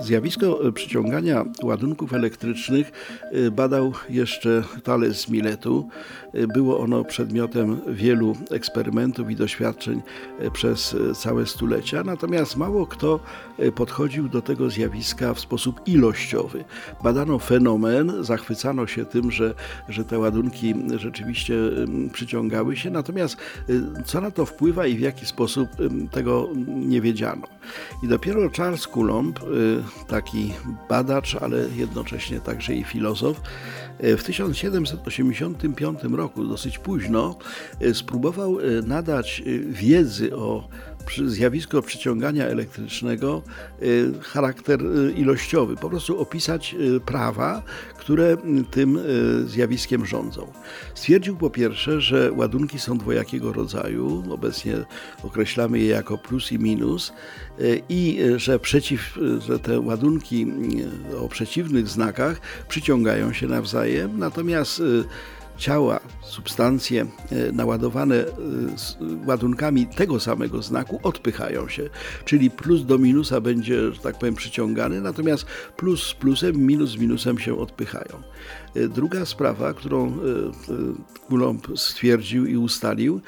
Zjawisko przyciągania ładunków elektrycznych y, badał jeszcze Thales Miletu. Y, było ono przedmiotem wielu eksperymentów i doświadczeń przez całe stulecia, natomiast mało kto podchodził do tego zjawiska w sposób ilościowy. Badano fenomen, zachwycano się tym, że, że te ładunki rzeczywiście przyciągały się, natomiast co na to wpływa i w jaki sposób tego nie wiedziano. I dopiero Charles Coulomb taki badacz, ale jednocześnie także i filozof. E, w 1785 roku, dosyć późno, e, spróbował nadać wiedzy o zjawisko przyciągania elektrycznego charakter ilościowy, po prostu opisać prawa, które tym zjawiskiem rządzą. Stwierdził po pierwsze, że ładunki są dwojakiego rodzaju, obecnie określamy je jako plus i minus, i że, przeciw, że te ładunki o przeciwnych znakach przyciągają się nawzajem, natomiast ciała, substancje e, naładowane e, ładunkami tego samego znaku odpychają się. Czyli plus do minusa będzie, że tak powiem, przyciągany, natomiast plus z plusem, minus z minusem się odpychają. E, druga sprawa, którą Coulomb stwierdził i ustalił,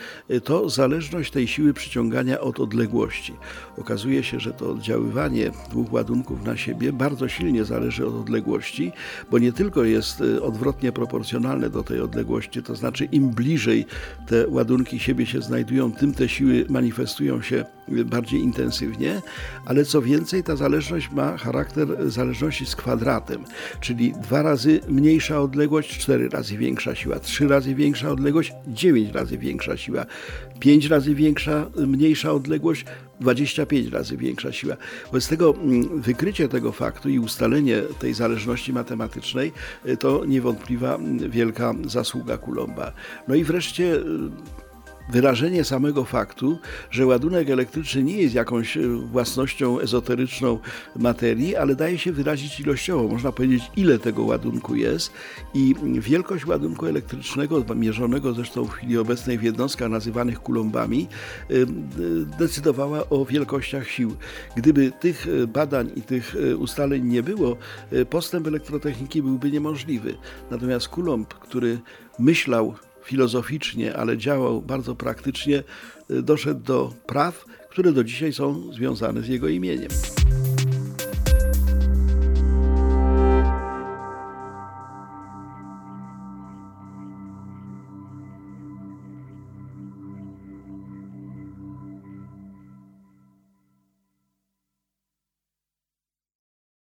to zależność tej siły przyciągania od odległości. Okazuje się, że to oddziaływanie dwóch ładunków na siebie bardzo silnie zależy od odległości, bo nie tylko jest odwrotnie proporcjonalne do tej odległości, odległości, to znaczy im bliżej te ładunki siebie się znajdują, tym te siły manifestują się bardziej intensywnie, ale co więcej, ta zależność ma charakter zależności z kwadratem, czyli dwa razy mniejsza odległość, cztery razy większa siła, trzy razy większa odległość, dziewięć razy większa siła, pięć razy większa, mniejsza odległość, 25 razy większa siła. Wobec tego mm, wykrycie tego faktu i ustalenie tej zależności matematycznej y, to niewątpliwa mm, wielka zasługa Kulomba. No i wreszcie y, wyrażenie samego faktu, że ładunek elektryczny nie jest jakąś e, własnością ezoteryczną materii, ale daje się wyrazić ilościowo. Można powiedzieć, ile tego ładunku jest i wielkość ładunku elektrycznego, mierzonego zresztą w chwili obecnej w jednostkach nazywanych kulombami, e, decydowała o wielkościach sił. Gdyby tych e, badań i tych ustaleń nie było, postęp elektrotechniki byłby niemożliwy. Natomiast Coulomb, który myślał filozoficznie, ale działał bardzo praktycznie, y, doszedł do praw, które do dzisiaj są związane z jego imieniem.